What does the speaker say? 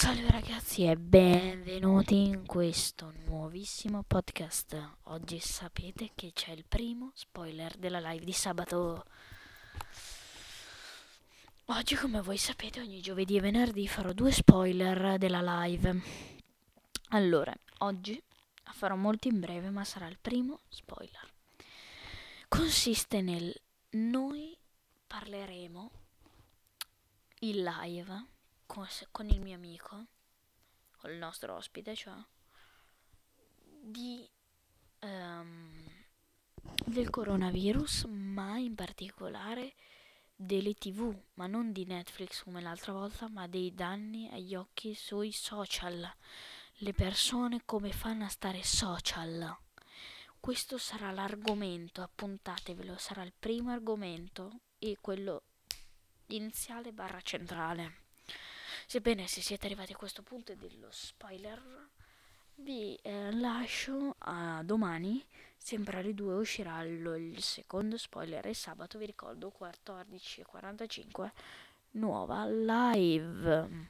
Salve ragazzi e benvenuti in questo nuovissimo podcast. Oggi sapete che c'è il primo spoiler della live di sabato. Oggi, come voi sapete, ogni giovedì e venerdì farò due spoiler della live. Allora, oggi farò molto in breve, ma sarà il primo spoiler. Consiste nel noi parleremo in live con, con il mio amico, con il nostro ospite, cioè, di, um, del coronavirus, ma in particolare delle tv, ma non di Netflix come l'altra volta, ma dei danni agli occhi sui social. Le persone come fanno a stare social. Questo sarà l'argomento, appuntatevelo, sarà il primo argomento e quello iniziale barra centrale. Sebbene se siete arrivati a questo punto dello spoiler, vi eh, lascio a domani, sempre alle 2 uscirà lo, il secondo spoiler e sabato vi ricordo 14.45 nuova live.